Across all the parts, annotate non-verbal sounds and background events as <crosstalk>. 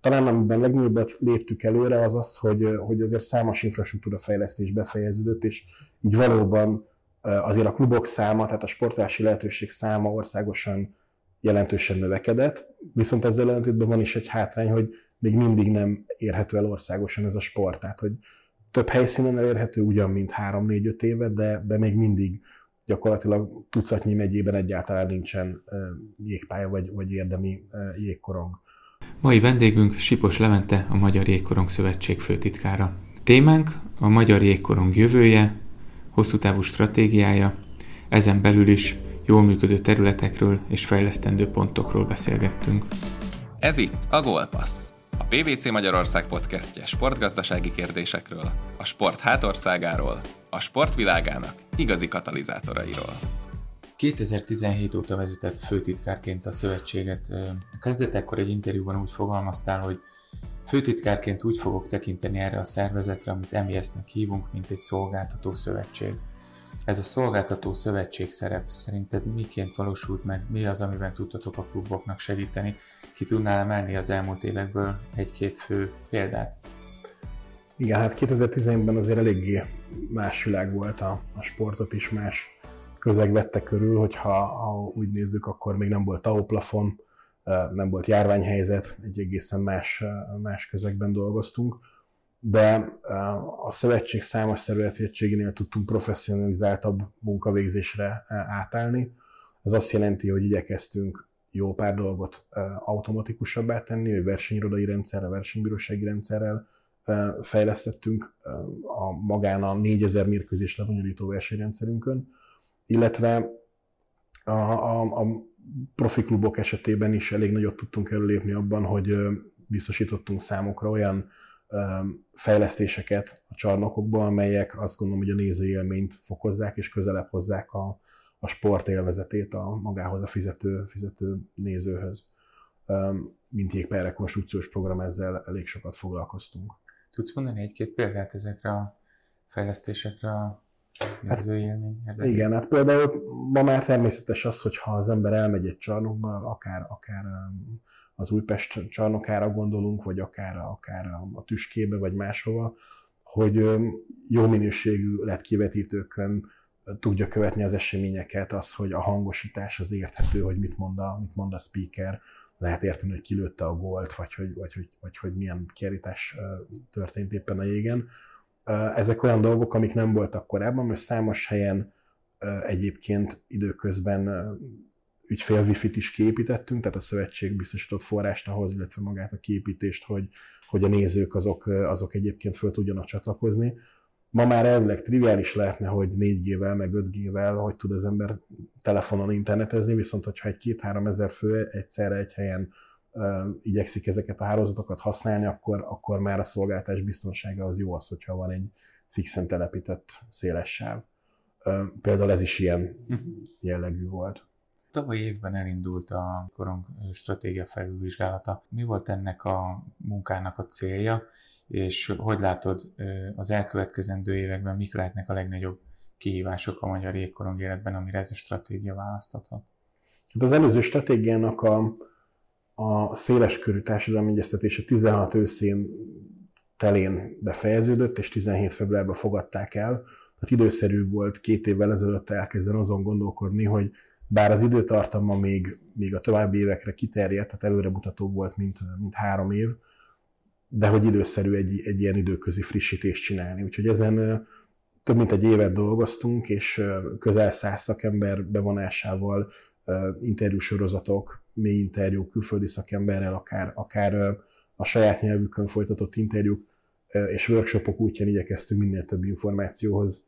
talán amiben legnagyobbet léptük előre, az az, hogy, hogy azért számos infrastruktúra fejlesztés befejeződött, és így valóban azért a klubok száma, tehát a sportási lehetőség száma országosan jelentősen növekedett, viszont ezzel ellentétben van is egy hátrány, hogy még mindig nem érhető el országosan ez a sport. Tehát, hogy több helyszínen elérhető, ugyan, mint 3-4-5 éve, de, de még mindig gyakorlatilag tucatnyi megyében egyáltalán nincsen jégpálya vagy, vagy érdemi jégkorong. Mai vendégünk Sipos Levente, a Magyar Jégkorong Szövetség főtitkára. Témánk a Magyar Jégkorong jövője, hosszú távú stratégiája, ezen belül is jól működő területekről és fejlesztendő pontokról beszélgettünk. Ez itt a Gólpassz, a PVC Magyarország podcastje sportgazdasági kérdésekről, a sport hátországáról, a sportvilágának igazi katalizátorairól. 2017 óta vezetett főtitkárként a szövetséget. Kezdetekkor egy interjúban úgy fogalmaztál, hogy főtitkárként úgy fogok tekinteni erre a szervezetre, amit emiesznek hívunk, mint egy szolgáltató szövetség. Ez a szolgáltató szövetség szerep szerinted miként valósult meg, mi az, amiben tudtatok a kluboknak segíteni? Ki tudnál emelni az elmúlt évekből egy-két fő példát? Igen, hát 2010-ben azért eléggé más világ volt a, a sportot is, más közeg vette körül, hogyha ha úgy nézzük, akkor még nem volt TAO nem volt járványhelyzet, egy egészen más, más közegben dolgoztunk, de a szövetség számos szervezetségénél tudtunk professzionalizáltabb munkavégzésre átállni. Ez azt jelenti, hogy igyekeztünk jó pár dolgot automatikusabbá tenni, hogy versenyirodai rendszerrel, versenybírósági rendszerrel fejlesztettünk a magán a 4000 mérkőzés lebonyolító versenyrendszerünkön, illetve a, a, a profi klubok esetében is elég nagyot tudtunk előlépni abban, hogy biztosítottunk számokra olyan fejlesztéseket a csarnokokban, amelyek azt gondolom, hogy a nézői élményt fokozzák és közelebb hozzák a, a sport élvezetét a magához a fizető, fizető nézőhöz. Mint jégpályarekonstrukciós program, ezzel elég sokat foglalkoztunk. Tudsz mondani egy-két példát ezekre a fejlesztésekre a Hát, élmény. Igen, hát például ma már természetes az, hogy ha az ember elmegy egy csarnokba, akár, akár um, az Újpest csarnokára gondolunk, vagy akár, akár a tüskébe, vagy máshova, hogy um, jó minőségű lett kivetítőkön tudja követni az eseményeket, az, hogy a hangosítás az érthető, hogy mit mond a, mit mond a speaker, lehet érteni, hogy kilőtte a gólt, vagy hogy, vagy, vagy, vagy hogy milyen kiállítás történt éppen a jégen ezek olyan dolgok, amik nem voltak korábban, mert számos helyen egyébként időközben ügyfél wifi-t is kiépítettünk, tehát a szövetség biztosított forrást ahhoz, illetve magát a kiépítést, hogy, hogy a nézők azok, azok egyébként föl tudjanak csatlakozni. Ma már elvileg triviális lehetne, hogy 4G-vel, meg 5G-vel, hogy tud az ember telefonon internetezni, viszont hogyha egy két-három ezer fő egyszerre egy helyen igyekszik ezeket a hálózatokat használni, akkor, akkor már a szolgáltás biztonsága az jó az, hogyha van egy fixen telepített széles sáv. Például ez is ilyen mhm. jellegű volt. Tavaly évben elindult a korong stratégia felülvizsgálata. Mi volt ennek a munkának a célja, és hogy látod az elkövetkezendő években, mik lehetnek a legnagyobb kihívások a magyar jégkorong életben, amire ez a stratégia választhathat? Hát az előző stratégiának a, a széleskörű társadalmi egyeztetés a 16 őszén telén befejeződött, és 17 februárban fogadták el. Tehát időszerű volt két évvel ezelőtt elkezdeni azon gondolkodni, hogy bár az időtartama még, még a további évekre kiterjedt, tehát előremutató volt, mint, mint három év, de hogy időszerű egy, egy ilyen időközi frissítést csinálni. Úgyhogy ezen több mint egy évet dolgoztunk, és közel száz szakember bevonásával interjúsorozatok, mély interjúk külföldi szakemberrel, akár, akár a saját nyelvükön folytatott interjúk és workshopok útján igyekeztünk minél több információhoz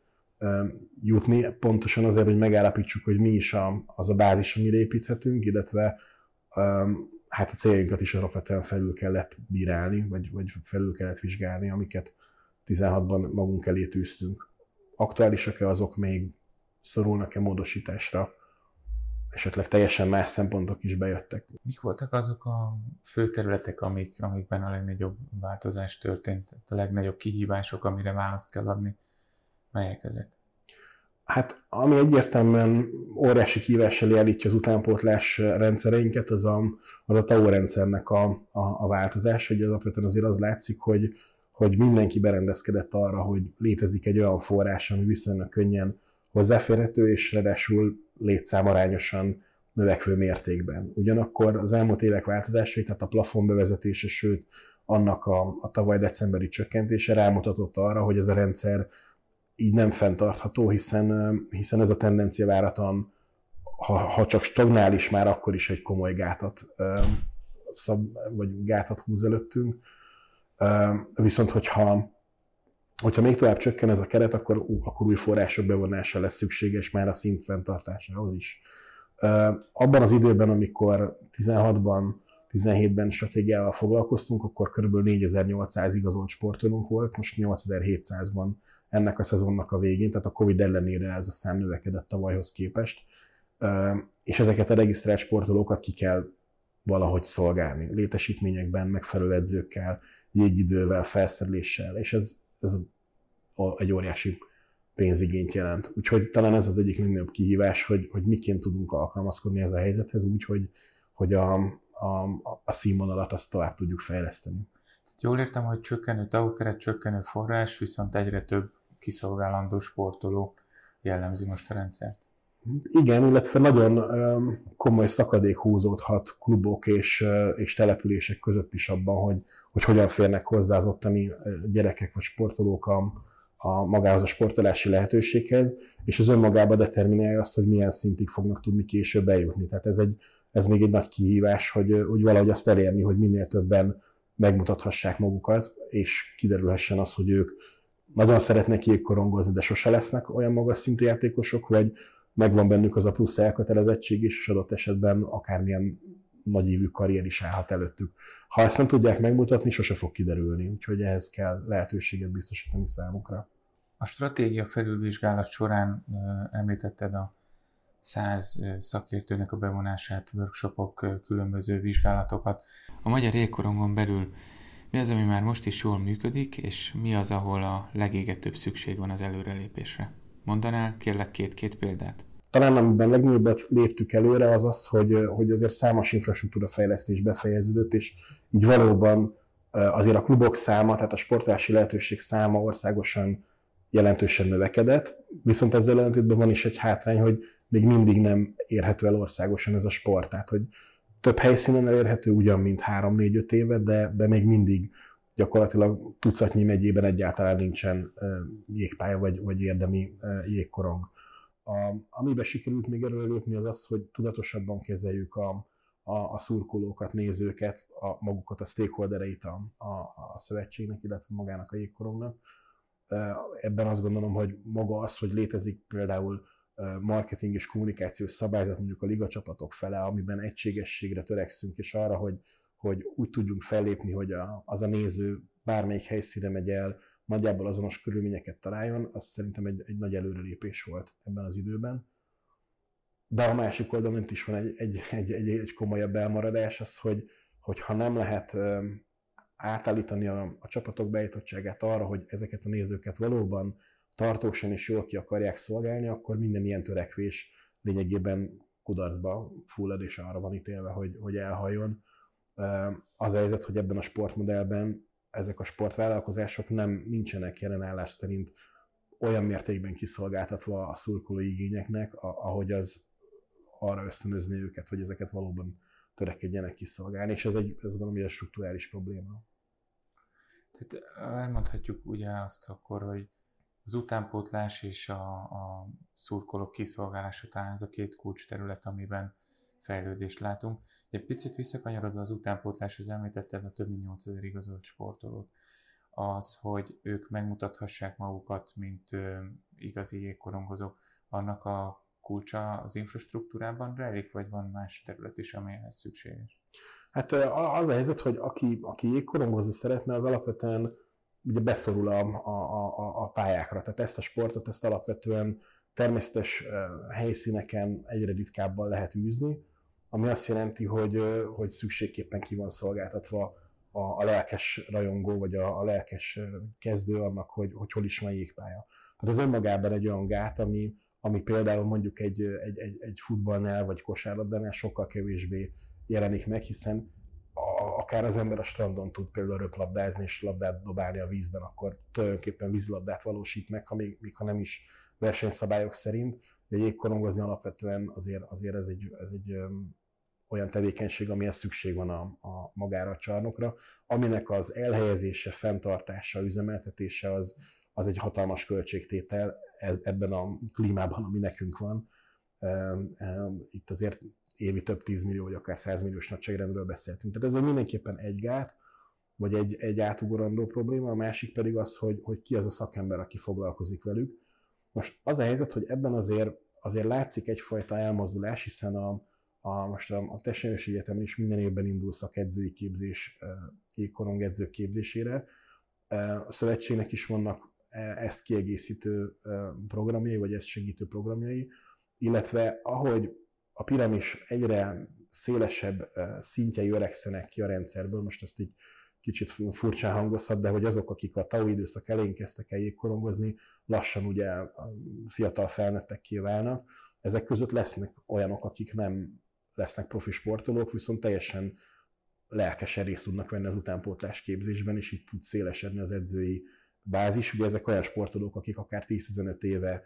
jutni, pontosan azért, hogy megállapítsuk, hogy mi is az a bázis, amire építhetünk, illetve hát a céljainkat is alapvetően felül kellett bírálni, vagy, vagy felül kellett vizsgálni, amiket 16-ban magunk elé tűztünk. Aktuálisak-e azok még, szorulnak-e módosításra, esetleg teljesen más szempontok is bejöttek. Mik voltak azok a fő területek, amik, amikben a legnagyobb változás történt, a legnagyobb kihívások, amire választ kell adni? Melyek ezek? Hát ami egyértelműen óriási kívással jelítja az utánpótlás rendszereinket, az a, az a TAO rendszernek a, a, a változás, hogy alapvetően azért az látszik, hogy, hogy mindenki berendezkedett arra, hogy létezik egy olyan forrás, ami viszonylag könnyen hozzáférhető, és ráadásul létszámarányosan növekvő mértékben. Ugyanakkor az elmúlt évek változásai, tehát a plafon bevezetése, sőt annak a, a tavaly decemberi csökkentése rámutatott arra, hogy ez a rendszer így nem fenntartható, hiszen, hiszen ez a tendencia váratlan, ha, ha csak stagnál is, már akkor is egy komoly gátat, szab, vagy gátat húz előttünk. Viszont, hogyha, hogyha még tovább csökken ez a keret, akkor, akkor új források bevonása lesz szükséges már a szint fenntartásához is. Abban az időben, amikor 16-ban 17-ben stratégiával foglalkoztunk, akkor kb. 4800 igazolt sportolónk volt, most 8700-ban ennek a szezonnak a végén, tehát a Covid ellenére ez a szám növekedett tavalyhoz képest, és ezeket a regisztrált sportolókat ki kell valahogy szolgálni, létesítményekben, megfelelő edzőkkel, jégidővel, felszereléssel, és ez, ez egy óriási pénzigényt jelent. Úgyhogy talán ez az egyik legnagyobb kihívás, hogy, hogy miként tudunk alkalmazkodni ez a helyzethez úgy, hogy, hogy a, a, a színvonalat azt tovább tudjuk fejleszteni. Jól értem, hogy csökkenő tagokeret, csökkenő forrás, viszont egyre több kiszolgálandó sportoló jellemzi most a rendszert. Igen, illetve nagyon komoly szakadék húzódhat klubok és, és települések között is abban, hogy, hogy hogyan férnek hozzá az ottani gyerekek vagy sportolók a, a magához a sportolási lehetőséghez, és az önmagában determinálja azt, hogy milyen szintig fognak tudni később eljutni. Tehát ez, egy, ez még egy nagy kihívás, hogy, hogy valahogy azt elérni, hogy minél többen megmutathassák magukat, és kiderülhessen az, hogy ők nagyon szeretnek jégkorongozni, de sose lesznek olyan magas szintű játékosok, vagy megvan bennük az a plusz elkötelezettség is, és adott esetben akármilyen nagyívű karrier is állhat előttük. Ha ezt nem tudják megmutatni, sose fog kiderülni, úgyhogy ehhez kell lehetőséget biztosítani számukra. A stratégia felülvizsgálat során említetted a száz szakértőnek a bevonását, workshopok, különböző vizsgálatokat. A magyar jégkorongon belül mi az, ami már most is jól működik, és mi az, ahol a legégetőbb szükség van az előrelépésre? Mondanál kérlek két-két példát? Talán amiben legnagyobbet léptük előre az az, hogy, hogy azért számos infrastruktúra fejlesztés befejeződött, és így valóban azért a klubok száma, tehát a sportási lehetőség száma országosan jelentősen növekedett, viszont ezzel ellentétben van is egy hátrány, hogy még mindig nem érhető el országosan ez a sport. Tehát, hogy több helyszínen elérhető ugyan, mint 3-4-5 éve, de, de még mindig gyakorlatilag tucatnyi megyében egyáltalán nincsen jégpálya vagy, vagy érdemi jégkorong. A, amiben sikerült még lépni az az, hogy tudatosabban kezeljük a, a, a szurkolókat, nézőket, a, magukat, a stakeholdereit a, a, a szövetségnek, illetve magának a jégkorongnak. Ebben azt gondolom, hogy maga az, hogy létezik például marketing és kommunikációs szabályzat mondjuk a liga csapatok fele, amiben egységességre törekszünk, és arra, hogy, hogy úgy tudjunk fellépni, hogy a, az a néző bármelyik helyszíne megy el, nagyjából azonos körülményeket találjon, az szerintem egy, egy nagy előrelépés volt ebben az időben. De a másik oldalon is van egy, egy, egy, egy, egy komolyabb elmaradás, az, hogy, hogy ha nem lehet átállítani a, a csapatok beállítottságát arra, hogy ezeket a nézőket valóban tartósan és jól ki akarják szolgálni, akkor minden ilyen törekvés lényegében kudarcba fullad, és arra van ítélve, hogy, hogy elhajjon. Az a helyzet, hogy ebben a sportmodellben ezek a sportvállalkozások nem nincsenek jelenállás szerint olyan mértékben kiszolgáltatva a szurkolói igényeknek, ahogy az arra ösztönözni őket, hogy ezeket valóban törekedjenek kiszolgálni, és ez egy, ez gondolom, hogy egy strukturális probléma. Tehát elmondhatjuk ugye azt akkor, hogy az utánpótlás és a, a szurkolók kiszolgálása talán ez a két kulcs terület, amiben fejlődést látunk. Egy picit visszakanyarodva az utánpótláshoz említetted a több mint 8000 igazolt sportolót. Az, hogy ők megmutathassák magukat, mint ö, igazi jégkorongozók, annak a kulcsa az infrastruktúrában rejlik, vagy van más terület is, amelyhez szükséges? Hát az a helyzet, hogy aki, aki jégkorongozni szeretne, az alapvetően ugye beszorul a, a, a, a pályákra. Tehát ezt a sportot, ezt alapvetően természetes helyszíneken egyre ritkábban lehet űzni, ami azt jelenti, hogy, hogy szükségképpen ki van szolgáltatva a, a lelkes rajongó, vagy a, a lelkes kezdő annak, hogy, hogy hol is van jégpálya. Tehát az önmagában egy olyan gát, ami, ami például mondjuk egy, egy, egy, egy futballnál vagy kosárlabdánál sokkal kevésbé jelenik meg, hiszen a, akár az ember a strandon tud például röplabdázni és labdát dobálni a vízben, akkor tulajdonképpen vízlabdát valósít meg, ha még, még ha nem is versenyszabályok szerint. De jégkorongozni alapvetően azért, azért ez egy, ez egy olyan tevékenység, amihez szükség van a, a magára a csarnokra, aminek az elhelyezése, fenntartása, üzemeltetése az, az egy hatalmas költségtétel e, ebben a klímában, ami nekünk van. Itt azért évi több tízmillió, vagy akár százmilliós nagyságrendről beszéltünk. Tehát ez mindenképpen egy gát, vagy egy, egy átugorandó probléma, a másik pedig az, hogy, hogy ki az a szakember, aki foglalkozik velük. Most az a helyzet, hogy ebben azért, azért látszik egyfajta elmozdulás, hiszen a, a, most a, a Tessenyős Egyetemen is minden évben indul szakedzői képzés, jégkorong edzők képzésére. A szövetségnek is vannak e, ezt kiegészítő programjai, vagy ezt segítő programjai, illetve ahogy a piramis egyre szélesebb szintjei öregszenek ki a rendszerből, most ezt így kicsit furcsán hangozhat, de hogy azok, akik a tau időszak elején kezdtek el jégkorongozni, lassan ugye fiatal felnőttek kiválnak. Ezek között lesznek olyanok, akik nem lesznek profi sportolók, viszont teljesen lelkesen részt tudnak venni az utánpótlás képzésben, és itt tud szélesedni az edzői bázis. Ugye ezek olyan sportolók, akik akár 10-15 éve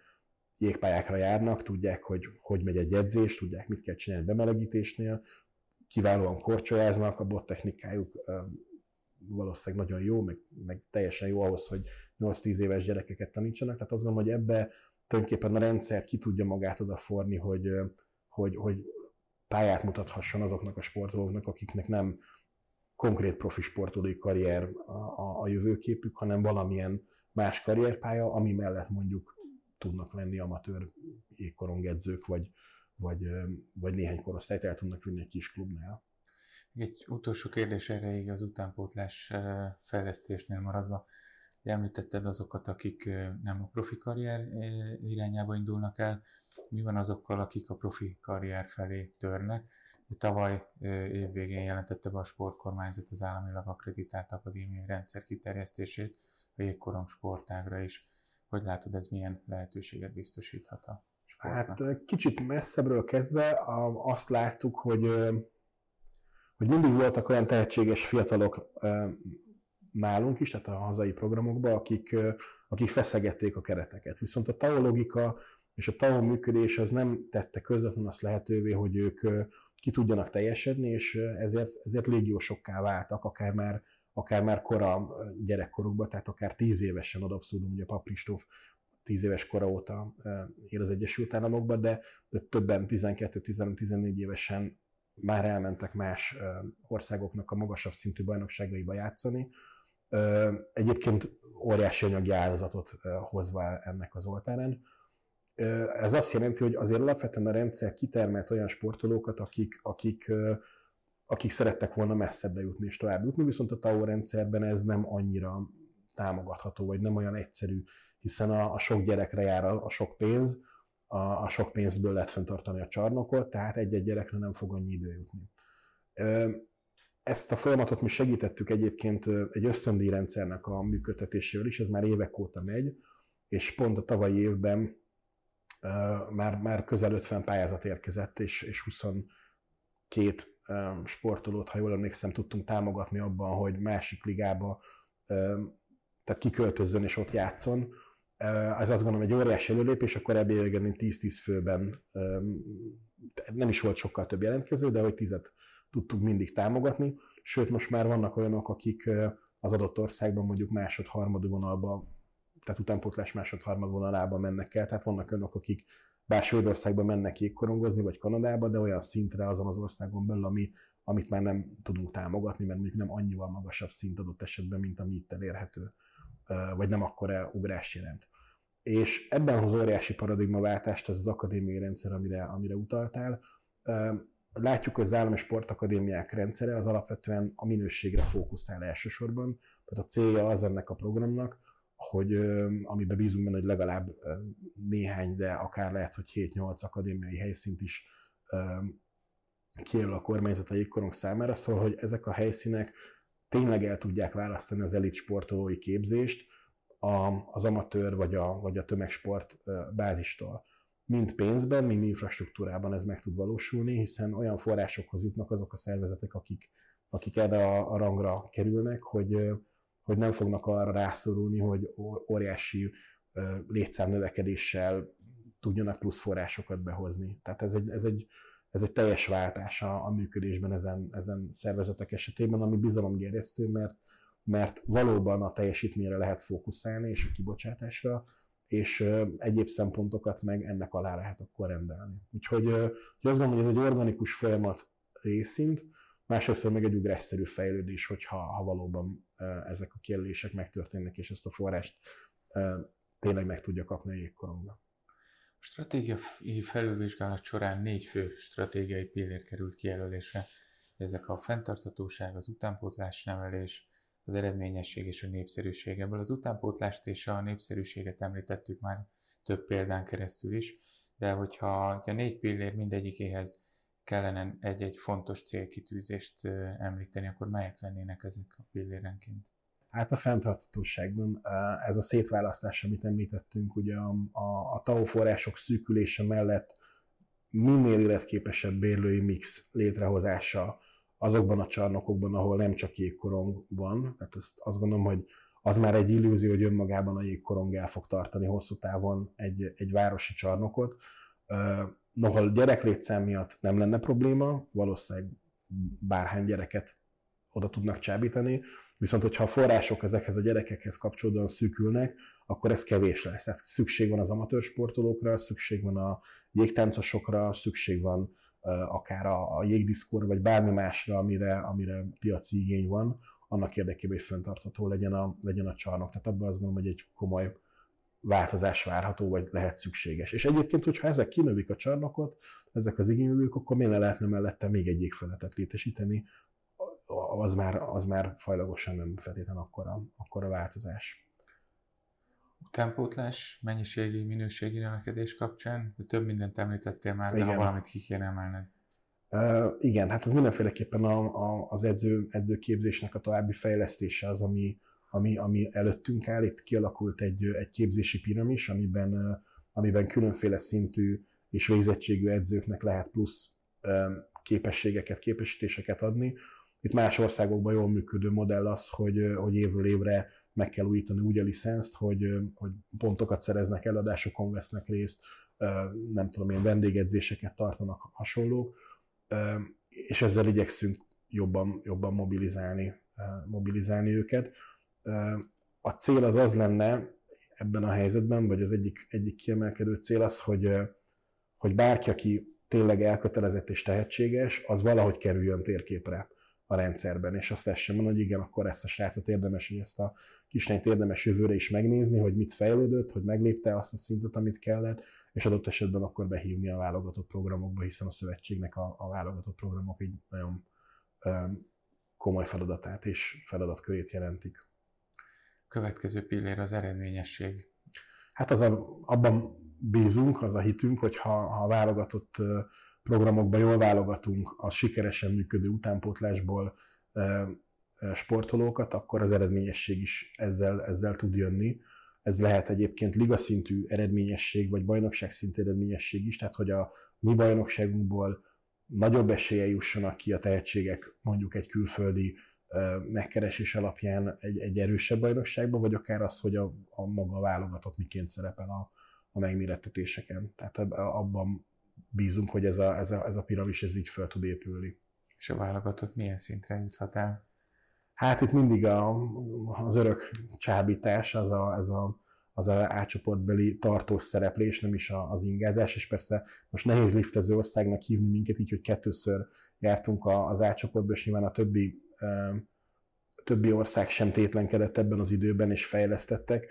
jégpályákra járnak, tudják, hogy hogy megy egy edzés, tudják, mit kell csinálni bemelegítésnél, kiválóan korcsolyáznak, a bot technikájuk valószínűleg nagyon jó, meg, meg teljesen jó ahhoz, hogy 8-10 éves gyerekeket tanítsanak. Tehát azt gondolom, hogy ebbe tulajdonképpen a rendszer ki tudja magát odaforni, hogy, hogy, hogy pályát mutathasson azoknak a sportolóknak, akiknek nem konkrét profi sportolói karrier a, a, a jövőképük, hanem valamilyen más karrierpálya, ami mellett mondjuk tudnak lenni amatőr jégkorongedzők, vagy, vagy, vagy néhány korosztályt el tudnak vinni egy kis klubnál. Egy utolsó kérdés erre az utánpótlás fejlesztésnél maradva. Említetted azokat, akik nem a profi karrier irányába indulnak el. Mi van azokkal, akik a profi karrier felé törnek? Tavaly évvégén jelentette be a sportkormányzat az államilag akreditált akadémiai rendszer kiterjesztését a jégkorong sportágra is. Hogy látod, ez milyen lehetőséget biztosíthat a sportnak? Hát kicsit messzebbről kezdve azt láttuk, hogy, hogy mindig voltak olyan tehetséges fiatalok nálunk is, tehát a hazai programokban, akik, akik feszegették a kereteket. Viszont a TAO logika és a TAO működés az nem tette közvetlenül azt lehetővé, hogy ők ki tudjanak teljesedni, és ezért, ezért légiósokká váltak, akár már, akár már kora gyerekkorukban, tehát akár tíz évesen ad abszolút, ugye Papristóf tíz éves kora óta él az Egyesült Államokban, de, de többen 12-14 évesen már elmentek más országoknak a magasabb szintű bajnokságaiba játszani, Egyébként óriási anyagi áldozatot hozva ennek az oltárán. Ez azt jelenti, hogy azért alapvetően a rendszer kitermelt olyan sportolókat, akik, akik, akik szerettek volna messzebbre jutni és tovább jutni, viszont a TAO rendszerben ez nem annyira támogatható, vagy nem olyan egyszerű, hiszen a, a sok gyerekre jár a, a sok pénz, a, a sok pénzből lehet fenntartani a csarnokot, tehát egy-egy gyerekre nem fog annyi idő jutni. Ezt a folyamatot mi segítettük egyébként egy ösztöndíjrendszernek a működtetésével is, ez már évek óta megy, és pont a tavalyi évben már, már közel 50 pályázat érkezett, és, és 22 sportolót, ha jól emlékszem, tudtunk támogatni abban, hogy másik ligába, tehát kiköltözzön és ott játszon. Ez azt gondolom egy óriási előlépés, akkor ebből 10-10 főben nem is volt sokkal több jelentkező, de hogy 10 tudtuk mindig támogatni, sőt most már vannak olyanok, akik az adott országban mondjuk másod-harmad vonalba, tehát utánpótlás másod-harmad vonalába mennek el, tehát vannak olyanok, akik bár Svédországban mennek jégkorongozni, vagy Kanadába, de olyan szintre azon az országon belül, ami, amit már nem tudunk támogatni, mert mondjuk nem annyival magasabb szint adott esetben, mint ami itt elérhető, vagy nem akkora ugrás jelent. És ebben hoz óriási paradigmaváltást ez az akadémiai rendszer, amire, amire utaltál látjuk, hogy az állami sportakadémiák rendszere az alapvetően a minőségre fókuszál elsősorban. Tehát a célja az ennek a programnak, hogy amiben bízunk benne, hogy legalább néhány, de akár lehet, hogy 7-8 akadémiai helyszínt is kijelöl a kormányzat a jégkorong számára, szóval, hogy ezek a helyszínek tényleg el tudják választani az elit sportolói képzést az amatőr vagy a, vagy a tömegsport bázistól. Mind pénzben, mind infrastruktúrában ez meg tud valósulni, hiszen olyan forrásokhoz jutnak azok a szervezetek, akik, akik erre a, a rangra kerülnek, hogy, hogy nem fognak arra rászorulni, hogy óriási létszám növekedéssel tudjanak plusz forrásokat behozni. Tehát ez egy, ez egy, ez egy teljes váltás a, a működésben ezen, ezen szervezetek esetében, ami bizalomgerjesztő, mert, mert valóban a teljesítményre lehet fókuszálni, és a kibocsátásra, és egyéb szempontokat meg ennek alá lehet akkor rendelni. Úgyhogy, úgyhogy azt gondolom, hogy ez egy organikus folyamat részint, másrészt meg egy ugrásszerű fejlődés, hogyha ha valóban ezek a kérdések megtörténnek, és ezt a forrást tényleg meg tudja kapni a jégkorongba. A stratégiai felülvizsgálat során négy fő stratégiai pillér került kijelölésre. Ezek a fenntarthatóság, az utánpótlás nevelés, az eredményesség és a népszerűség. Ebből az utánpótlást és a népszerűséget említettük már több példán keresztül is, de hogyha a négy pillér mindegyikéhez kellene egy-egy fontos célkitűzést említeni, akkor melyek lennének ezek a pillérenként? Hát a fenntarthatóságban ez a szétválasztás, amit említettünk, ugye a, a, a TAO források szűkülése mellett minél életképesebb bérlői mix létrehozása azokban a csarnokokban, ahol nem csak jégkorong van. Tehát ezt azt gondolom, hogy az már egy illúzió, hogy önmagában a jégkorong el fog tartani hosszú távon egy, egy városi csarnokot. Noha gyereklétszám miatt nem lenne probléma, valószínűleg bárhány gyereket oda tudnak csábítani, viszont hogyha a források ezekhez a gyerekekhez kapcsolódóan szűkülnek, akkor ez kevés lesz. Tehát szükség van az amatőr sportolókra, szükség van a jégtáncosokra, szükség van akár a, a jégdiszkóra, vagy bármi másra, amire, amire piaci igény van, annak érdekében, hogy fenntartható legyen a, legyen a csarnok. Tehát abban azt gondolom, hogy egy komoly változás várható, vagy lehet szükséges. És egyébként, hogyha ezek kinövik a csarnokot, ezek az igénylők, akkor miért lehetne mellette még egy jégfeletet létesíteni, az már, az már fajlagosan nem feltétlenül akkora, akkora változás. Utánpótlás, mennyiségi, minőségi növekedés kapcsán, több mindent említettél már, de Igen. ha valamit ki kéne emelned. Uh, igen, hát az mindenféleképpen a, a, az edző, edzőképzésnek a további fejlesztése az, ami, ami, ami előttünk áll. Itt kialakult egy, egy képzési piramis, amiben, amiben különféle szintű és végzettségű edzőknek lehet plusz képességeket, képesítéseket adni. Itt más országokban jól működő modell az, hogy, hogy évről évre meg kell újítani úgy a licenszt, hogy, hogy pontokat szereznek, eladásokon vesznek részt, nem tudom, ilyen vendégedzéseket tartanak hasonlók, és ezzel igyekszünk jobban, jobban mobilizálni, mobilizálni őket. A cél az az lenne ebben a helyzetben, vagy az egyik, egyik kiemelkedő cél az, hogy, hogy bárki, aki tényleg elkötelezett és tehetséges, az valahogy kerüljön térképre a rendszerben, és azt lehessen mondani, hogy igen, akkor ezt a srácot érdemes, hogy ezt a kislányt érdemes jövőre is megnézni, hogy mit fejlődött, hogy meglépte azt a szintet, amit kellett, és adott esetben akkor behívni a válogatott programokba, hiszen a szövetségnek a, a válogatott programok egy nagyon um, komoly feladatát és feladatkörét jelentik. Következő pillér az eredményesség. Hát az a, abban bízunk, az a hitünk, hogy ha, ha a válogatott programokban jól válogatunk a sikeresen működő utánpótlásból sportolókat, akkor az eredményesség is ezzel, ezzel tud jönni. Ez lehet egyébként ligaszintű eredményesség, vagy bajnokság szintű eredményesség is, tehát hogy a mi bajnokságunkból nagyobb esélye jussanak ki a tehetségek mondjuk egy külföldi megkeresés alapján egy, egy erősebb bajnokságban, vagy akár az, hogy a, a maga válogatott miként szerepel a, a megmérettetéseken. Tehát abban bízunk, hogy ez a, ez a, ez a piramis ez így fel tud épülni. És a válogatott milyen szintre juthat el? Hát itt mindig a, az örök csábítás, az a, ez a, az a átcsoportbeli tartós szereplés, nem is az ingázás, és persze most nehéz liftező országnak hívni minket, így, hogy kettőször jártunk az átcsoportban, és nyilván a többi, többi ország sem tétlenkedett ebben az időben, és fejlesztettek.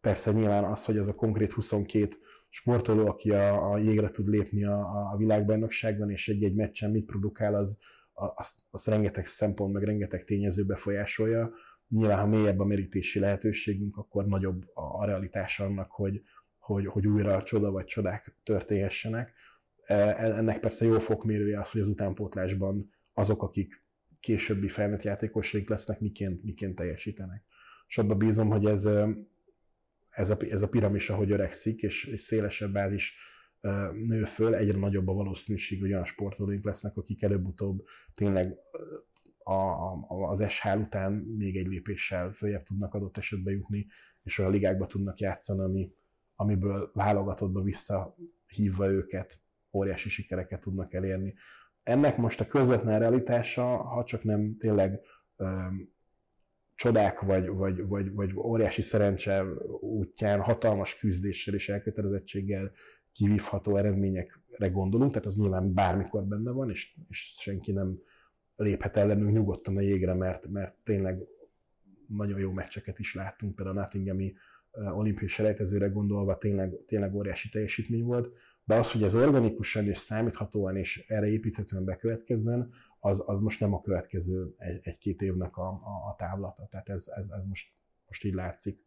Persze nyilván az, hogy az a konkrét 22 sportoló, aki a, a jégre tud lépni a, a világbajnokságban, és egy-egy meccsen mit produkál, az, azt, azt rengeteg szempont, meg rengeteg tényező befolyásolja. Nyilván, ha mélyebb a merítési lehetőségünk, akkor nagyobb a, a realitás annak, hogy, hogy, hogy újra csoda vagy csodák történhessenek. E, ennek persze jó fokmérője az, hogy az utánpótlásban azok, akik későbbi felnőtt játékosaink lesznek, miként, miként teljesítenek. És abban bízom, hogy ez, ez a, ez a piramis, ahogy öregszik, és, és szélesebb bázis nő föl, egyre nagyobb a valószínűség, hogy olyan sportolóink lesznek, akik előbb-utóbb tényleg a, a, az SH után még egy lépéssel följebb tudnak adott esetben jutni, és olyan ligákba tudnak játszani, ami, amiből válogatottba visszahívva őket, óriási sikereket tudnak elérni. Ennek most a közvetlen realitása, ha csak nem tényleg csodák vagy, vagy, vagy, vagy óriási szerencse útján hatalmas küzdéssel és elkötelezettséggel kivívható eredményekre gondolunk, tehát az nyilván bármikor benne van, és, és senki nem léphet ellenünk nyugodtan a jégre, mert, mert tényleg nagyon jó meccseket is láttunk, például a Nottinghami olimpiai selejtezőre gondolva tényleg, tényleg óriási teljesítmény volt, de az, hogy ez organikusan és számíthatóan és erre építhetően bekövetkezzen, az, az most nem a következő egy, egy-két évnek a, a, a távlata. Tehát ez, ez, ez most, most így látszik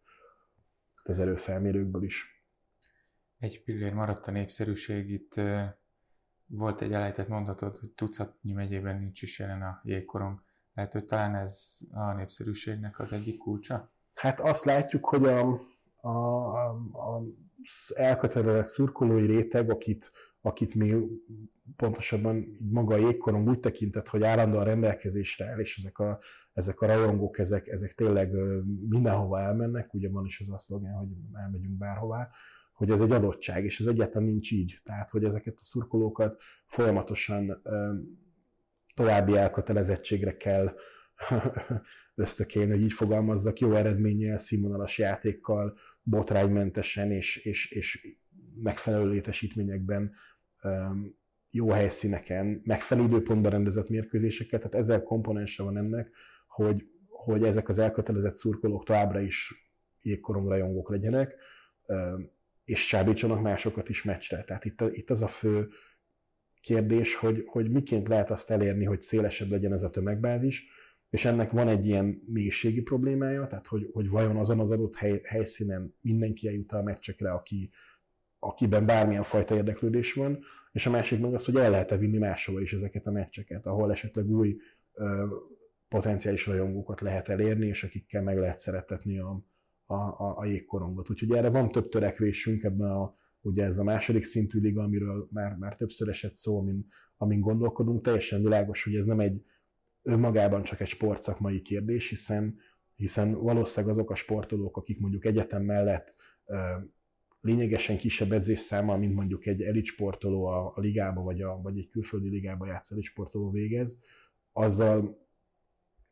az erőfelmérőkből is. Egy pillér maradt a népszerűség. Itt volt egy elejtett mondatod, hogy tucatnyi megyében nincs is jelen a jégkorong. Lehet, hogy talán ez a népszerűségnek az egyik kulcsa? Hát azt látjuk, hogy a, a, a, a elkötelezett szurkolói réteg, akit, akit mi pontosabban maga a jégkorong úgy tekintett, hogy állandóan rendelkezésre áll, és ezek a, ezek a rajongók, ezek, ezek tényleg mindenhova elmennek, ugye van is az a szlogán, hogy elmegyünk bárhová, hogy ez egy adottság, és ez egyáltalán nincs így. Tehát, hogy ezeket a szurkolókat folyamatosan további elkötelezettségre kell <laughs> ösztökélni, hogy így fogalmazzak, jó eredménnyel, színvonalas játékkal, botránymentesen és, és, és megfelelő létesítményekben, jó helyszíneken, megfelelő időpontban rendezett mérkőzéseket, tehát ezer komponense van ennek, hogy, hogy ezek az elkötelezett szurkolók továbbra is jégkorongrajongók legyenek, és csábítsanak másokat is meccsre. Tehát itt, itt az a fő kérdés, hogy, hogy miként lehet azt elérni, hogy szélesebb legyen ez a tömegbázis, és ennek van egy ilyen mélységi problémája, tehát hogy, hogy vajon azon az adott hely, helyszínen mindenki eljut a meccsekre, aki, akiben bármilyen fajta érdeklődés van, és a másik meg az, hogy el lehet-e vinni máshova is ezeket a meccseket, ahol esetleg új ö, potenciális rajongókat lehet elérni, és akikkel meg lehet szeretetni a, a, a, a jégkorongot. Úgyhogy erre van több törekvésünk ebben a, ugye ez a második szintű liga, amiről már, már többször esett szó, amin, amin gondolkodunk, teljesen világos, hogy ez nem egy önmagában csak egy sportszakmai kérdés, hiszen, hiszen valószínűleg azok a sportolók, akik mondjuk egyetem mellett lényegesen kisebb edzésszámmal, mint mondjuk egy elit sportoló a, a ligába, vagy, a, vagy egy külföldi ligába játsz elit sportoló végez, azzal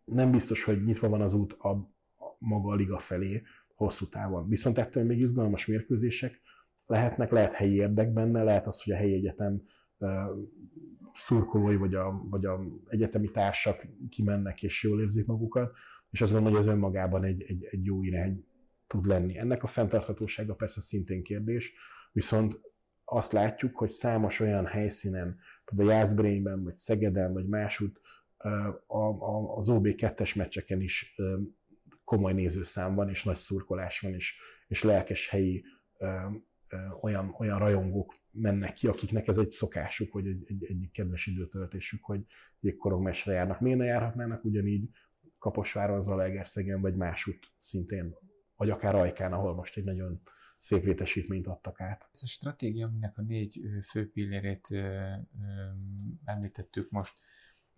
nem biztos, hogy nyitva van az út a, a maga a liga felé hosszú távon. Viszont ettől még izgalmas mérkőzések lehetnek, lehet helyi érdek benne, lehet az, hogy a helyi egyetem szurkolói vagy a, vagy a egyetemi társak kimennek és jól érzik magukat, és azt gondolom, hogy ez önmagában egy, egy, egy jó irány tud lenni. Ennek a fenntarthatósága persze szintén kérdés, viszont azt látjuk, hogy számos olyan helyszínen, például Jászberényben, vagy Szegeden, vagy másút az OB2-es meccseken is komoly nézőszám van, és nagy szurkolás van, és, és lelkes helyi olyan, olyan rajongók mennek ki, akiknek ez egy szokásuk, vagy egy, egy, egy kedves időtöltésük, hogy jégkorong mesre járnak. Miért ne járhatnának ugyanígy Kaposváron, Zalaegerszegen, vagy másút szintén, vagy akár Ajkán, ahol most egy nagyon szép létesítményt adtak át. Ez a stratégia, aminek a négy fő pillérét említettük most,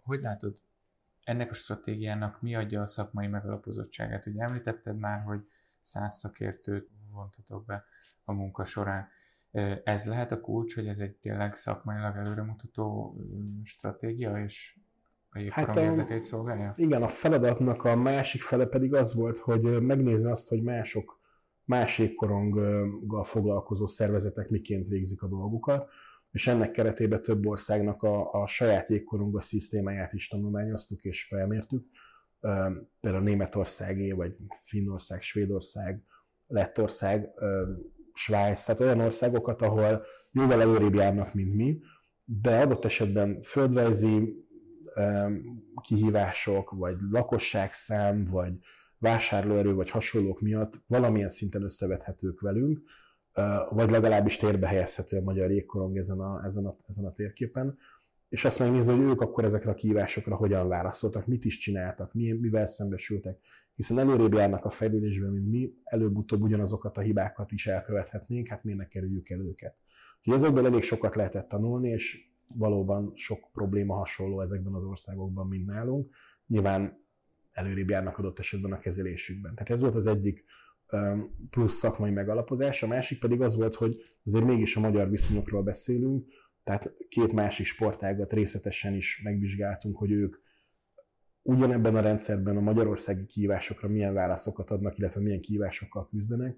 hogy látod, ennek a stratégiának mi adja a szakmai megalapozottságát? Ugye említetted már, hogy száz szakértőt vontatok be a munka során. Ez lehet a kulcs, hogy ez egy tényleg szakmailag előremutató stratégia, és a hát a, érdekeit szolgálja? Igen, a feladatnak a másik fele pedig az volt, hogy megnézni azt, hogy mások más jégkoronggal foglalkozó szervezetek miként végzik a dolgukat, és ennek keretében több országnak a, a saját jégkoronga szisztémáját is tanulmányoztuk és felmértük. Például Németországé, vagy Finnország, Svédország, Lettország, Svájc, tehát olyan országokat, ahol jóval előrébb járnak, mint mi, de adott esetben földrajzi kihívások, vagy lakosságszám, vagy vásárlóerő, vagy hasonlók miatt valamilyen szinten összevethetők velünk, vagy legalábbis térbe helyezhető a magyar jégkorong ezen a, ezen a, ezen a térképen, és azt megnézni, hogy ők akkor ezekre a kihívásokra hogyan válaszoltak, mit is csináltak, mivel szembesültek, hiszen előrébb járnak a fejlődésben, mint mi, előbb-utóbb ugyanazokat a hibákat is elkövethetnénk, hát miért ne kerüljük el őket. Úgyhogy ezekből elég sokat lehetett tanulni, és valóban sok probléma hasonló ezekben az országokban, mint nálunk. Nyilván előrébb járnak adott esetben a kezelésükben. Tehát ez volt az egyik plusz szakmai megalapozás, a másik pedig az volt, hogy azért mégis a magyar viszonyokról beszélünk, tehát két másik sportágat részletesen is megvizsgáltunk, hogy ők ugyanebben a rendszerben a magyarországi kívásokra milyen válaszokat adnak, illetve milyen kívásokkal küzdenek.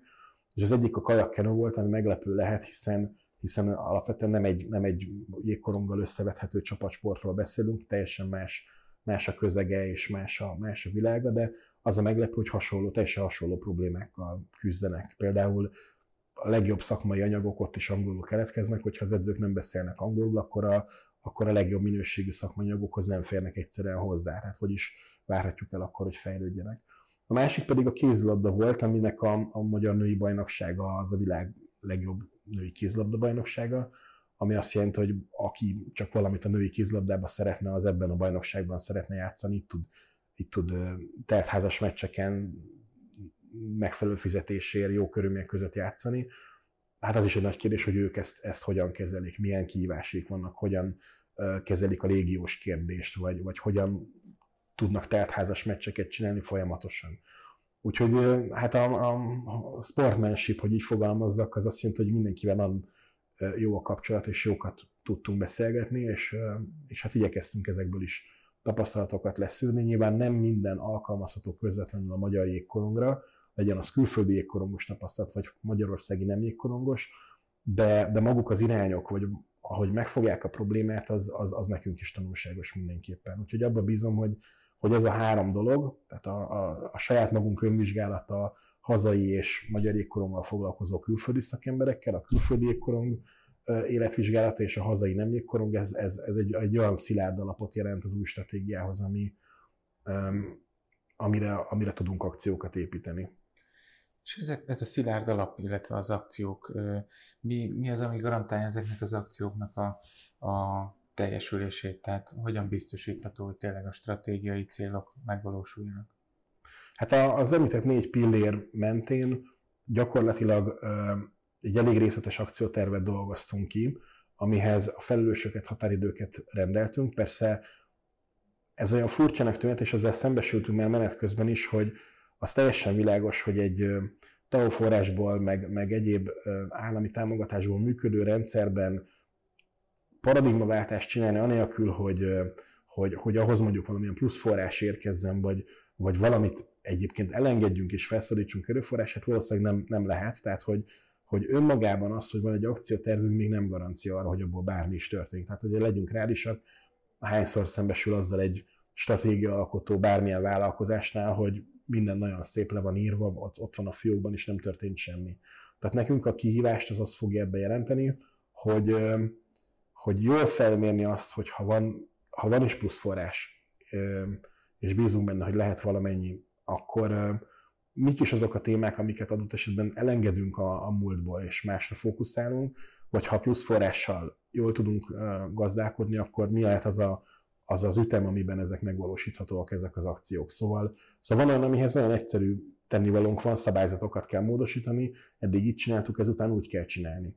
És az egyik a kajakkeno volt, ami meglepő lehet, hiszen hiszen alapvetően nem egy, nem egy jégkoronggal összevethető csapatsportról beszélünk, teljesen más, más a közege és más a, más a világa, de az a meglepő, hogy hasonló, teljesen hasonló problémákkal küzdenek. Például a legjobb szakmai anyagok ott is angolul keletkeznek, hogyha az edzők nem beszélnek angolul, akkor a, akkor a legjobb minőségű szakmai anyagokhoz nem férnek egyszerűen hozzá. Tehát hogy is várhatjuk el akkor, hogy fejlődjenek. A másik pedig a kézilabda volt, aminek a, a magyar női bajnoksága az a világ legjobb női kézilabda bajnoksága, ami azt jelenti, hogy aki csak valamit a női kézilabdában szeretne, az ebben a bajnokságban szeretne játszani, itt tud, itt tud teltházas meccseken megfelelő fizetésért, jó körülmények között játszani. Hát az is egy nagy kérdés, hogy ők ezt, ezt hogyan kezelik, milyen kihívásaik vannak, hogyan kezelik a légiós kérdést, vagy, vagy hogyan tudnak teltházas meccseket csinálni folyamatosan. Úgyhogy hát a, a, sportmanship, hogy így fogalmazzak, az azt jelenti, hogy mindenkivel nagyon jó a kapcsolat, és jókat tudtunk beszélgetni, és, és hát igyekeztünk ezekből is tapasztalatokat leszűrni. Nyilván nem minden alkalmazható közvetlenül a magyar jégkorongra, legyen az külföldi jégkorongos tapasztalat, vagy magyarországi nem jégkorongos, de, de maguk az irányok, vagy ahogy megfogják a problémát, az, az, az nekünk is tanulságos mindenképpen. Úgyhogy abba bízom, hogy, hogy ez a három dolog, tehát a, a, a saját magunk önvizsgálata, hazai és magyar jégkoronggal foglalkozó külföldi szakemberekkel, a külföldi jégkorong életvizsgálata és a hazai nem jégkorong, ez, ez, ez egy, egy olyan szilárd alapot jelent az új stratégiához, ami, um, amire, amire tudunk akciókat építeni. És ezek, ez a szilárd alap, illetve az akciók, mi, mi az, ami garantálja ezeknek az akcióknak a, a teljesülését? Tehát hogyan biztosítható, hogy tényleg a stratégiai célok megvalósuljanak? Hát az említett négy pillér mentén gyakorlatilag egy elég részletes akciótervet dolgoztunk ki, amihez a felelősöket, határidőket rendeltünk. Persze ez olyan furcsának tűnt, és ezzel szembesültünk már menet közben is, hogy az teljesen világos, hogy egy TAO forrásból, meg, meg egyéb állami támogatásból működő rendszerben paradigmaváltást csinálni, anélkül, hogy, hogy, hogy ahhoz mondjuk valamilyen plusz forrás érkezzen, vagy, vagy valamit egyébként elengedjünk és felszólítsunk erőforrását, valószínűleg nem, nem lehet. Tehát, hogy, hogy önmagában az, hogy van egy akciótervünk, még nem garancia arra, hogy abból bármi is történik. Tehát, hogy legyünk reálisak, hányszor szembesül azzal egy stratégia alkotó bármilyen vállalkozásnál, hogy minden nagyon szép le van írva, ott, ott van a fiókban, és nem történt semmi. Tehát nekünk a kihívást az azt fogja ebbe jelenteni, hogy, hogy jól felmérni azt, hogy ha van, ha van is plusz forrás, és bízunk benne, hogy lehet valamennyi, akkor mik is azok a témák, amiket adott esetben elengedünk a, a múltból, és másra fókuszálunk, vagy ha plusz forrással jól tudunk gazdálkodni, akkor mi lehet az a, az, az ütem, amiben ezek megvalósíthatóak, ezek az akciók. Szóval, szóval van olyan, amihez nagyon egyszerű tennivalónk van, szabályzatokat kell módosítani, eddig így csináltuk, ezután úgy kell csinálni.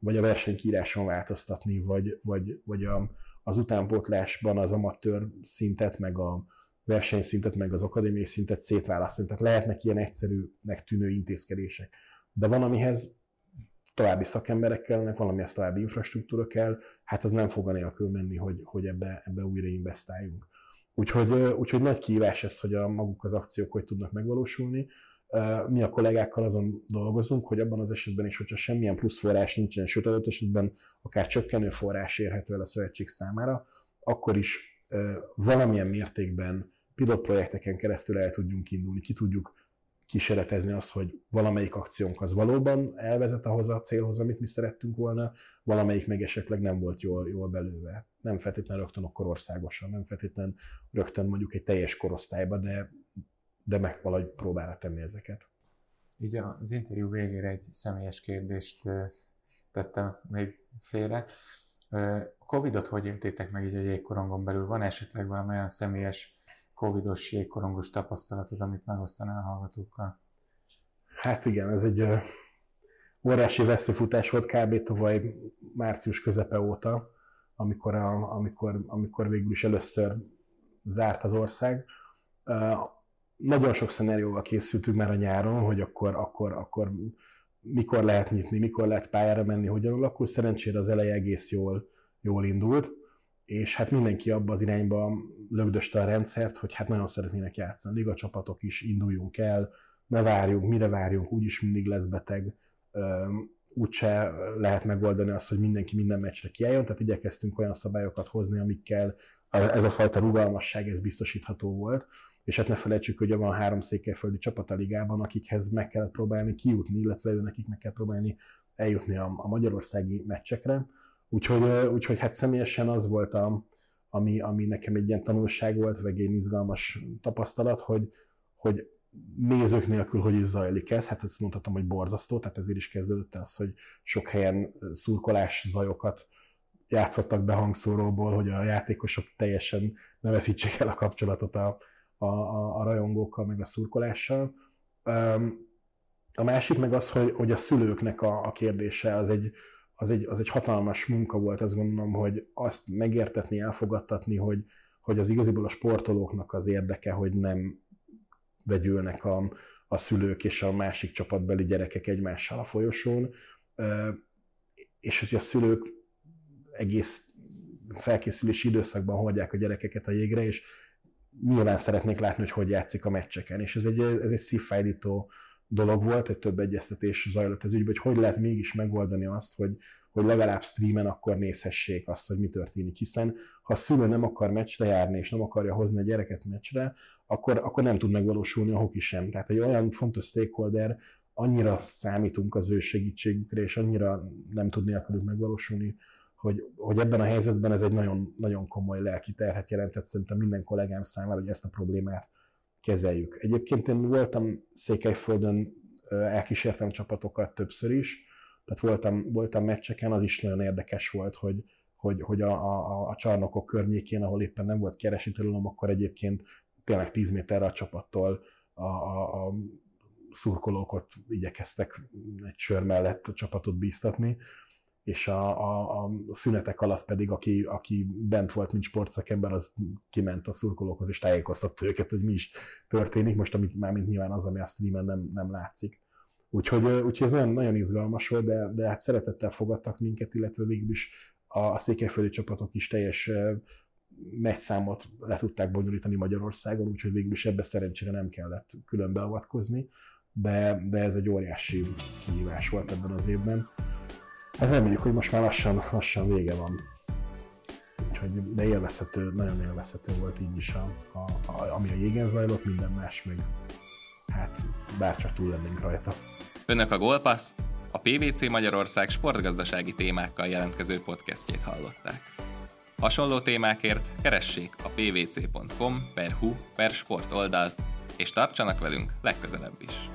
Vagy a versenykíráson változtatni, vagy, vagy, vagy a, az utánpótlásban az amatőr szintet, meg a versenyszintet, meg az akadémiai szintet szétválasztani. Tehát lehetnek ilyen egyszerűnek tűnő intézkedések. De van, amihez további szakemberek kellene, valamihez további infrastruktúra kell, hát az nem fog anélkül menni, hogy, hogy ebbe, ebbe újra investáljunk. Úgyhogy, úgyhogy nagy kihívás ez, hogy a maguk az akciók hogy tudnak megvalósulni. Mi a kollégákkal azon dolgozunk, hogy abban az esetben is, hogyha semmilyen plusz forrás nincsen, sőt adott esetben akár csökkenő forrás érhető el a szövetség számára, akkor is valamilyen mértékben pilotprojekteken keresztül el tudjunk indulni, ki tudjuk kísérletezni azt, hogy valamelyik akciónk az valóban elvezet ahhoz a célhoz, amit mi szerettünk volna, valamelyik meg esetleg nem volt jól, jól belőve. Nem feltétlenül rögtön akkor országosan, nem feltétlenül rögtön mondjuk egy teljes korosztályba, de, de meg valahogy próbára tenni ezeket. Így az interjú végére egy személyes kérdést tettem még félre. A Covid-ot hogy éltétek meg így a jégkorongon belül? Van esetleg valami olyan személyes covidos jégkorongos tapasztalatod, amit megosztanál a hallgatókkal? Hát igen, ez egy óriási veszőfutás volt kb. tavaly március közepe óta, amikor, a, amikor, amikor végül is először zárt az ország. Nagyon sok szenárióval készültünk már a nyáron, hogy akkor, akkor, akkor mikor lehet nyitni, mikor lehet pályára menni, hogyan alakul. Szerencsére az eleje egész jól, jól indult, és hát mindenki abba az irányba lögdöste a rendszert, hogy hát nagyon szeretnének játszani. Liga csapatok is induljunk el, ne várjunk, mire várjunk, úgyis mindig lesz beteg, úgyse lehet megoldani azt, hogy mindenki minden meccsre kiálljon, tehát igyekeztünk olyan szabályokat hozni, amikkel ez a fajta rugalmasság ez biztosítható volt, és hát ne felejtsük, hogy van három székelyföldi csapat a ligában, akikhez meg kellett próbálni kijutni, illetve ő nekik meg kell próbálni eljutni a, a magyarországi meccsekre. Úgyhogy, úgyhogy hát személyesen az volt, a, ami, ami nekem egy ilyen tanulság volt, vagy egy izgalmas tapasztalat, hogy, hogy nézők nélkül, hogy is zajlik ez, hát ezt mondhatom, hogy borzasztó, tehát ezért is kezdődött az, hogy sok helyen szurkolás zajokat játszottak be hangszóróból, hogy a játékosok teljesen ne veszítsék el a kapcsolatot a, a, a, a rajongókkal, meg a szurkolással. A másik meg az, hogy, hogy a szülőknek a, a kérdése az egy, az, egy, az egy hatalmas munka volt, azt gondolom, hogy azt megértetni, elfogadtatni, hogy, hogy az igaziból a sportolóknak az érdeke, hogy nem vegyülnek a, a szülők és a másik csapatbeli gyerekek egymással a folyosón, és hogy a szülők egész felkészülési időszakban hordják a gyerekeket a jégre, és nyilván szeretnék látni, hogy hogy játszik a meccseken, és ez egy, ez egy szívfájdító dolog volt, egy több egyeztetés zajlott ez ügyben, hogy hogy lehet mégis megoldani azt, hogy, hogy legalább streamen akkor nézhessék azt, hogy mi történik, hiszen ha a szülő nem akar meccsre járni, és nem akarja hozni a gyereket meccsre, akkor, akkor nem tud megvalósulni a hoki sem. Tehát egy olyan fontos stakeholder, annyira számítunk az ő segítségükre, és annyira nem tud nélkülük megvalósulni, hogy, hogy ebben a helyzetben ez egy nagyon, nagyon komoly lelki terhet jelentett szerintem minden kollégám számára, hogy ezt a problémát kezeljük. Egyébként én voltam Székelyföldön, elkísértem csapatokat többször is, tehát voltam, voltam meccseken, az is nagyon érdekes volt, hogy, hogy, hogy a, a, a csarnokok környékén, ahol éppen nem volt keresítőlom, akkor egyébként tényleg 10 méterre a csapattól a, a, a szurkolók ott igyekeztek egy sör mellett a csapatot bíztatni, és a, a, a szünetek alatt pedig, aki, aki bent volt, mint sportszakember, az kiment a szurkolókhoz, és tájékoztatta őket, hogy mi is történik, most amit már mint nyilván az, ami a streamen nem, nem látszik. Úgyhogy, úgyhogy ez nagyon, nagyon izgalmas volt, de, de hát szeretettel fogadtak minket, illetve végül is a, a székelyföldi csapatok is teljes meccszámot le tudták bonyolítani Magyarországon, úgyhogy végül is ebbe szerencsére nem kellett külön beavatkozni, de, de ez egy óriási kihívás volt ebben az évben. Hát reméljük, hogy most már lassan, lassan vége van. Úgyhogy, de élvezhető, nagyon élvezhető volt így is, a, a, a, ami a jégen zajlott, minden más meg hát bárcsak túl lennénk rajta. Önök a Gólpass, a PVC Magyarország sportgazdasági témákkal jelentkező podcastjét hallották. Hasonló témákért keressék a pvc.com per hu per sport oldalt, és tartsanak velünk legközelebb is.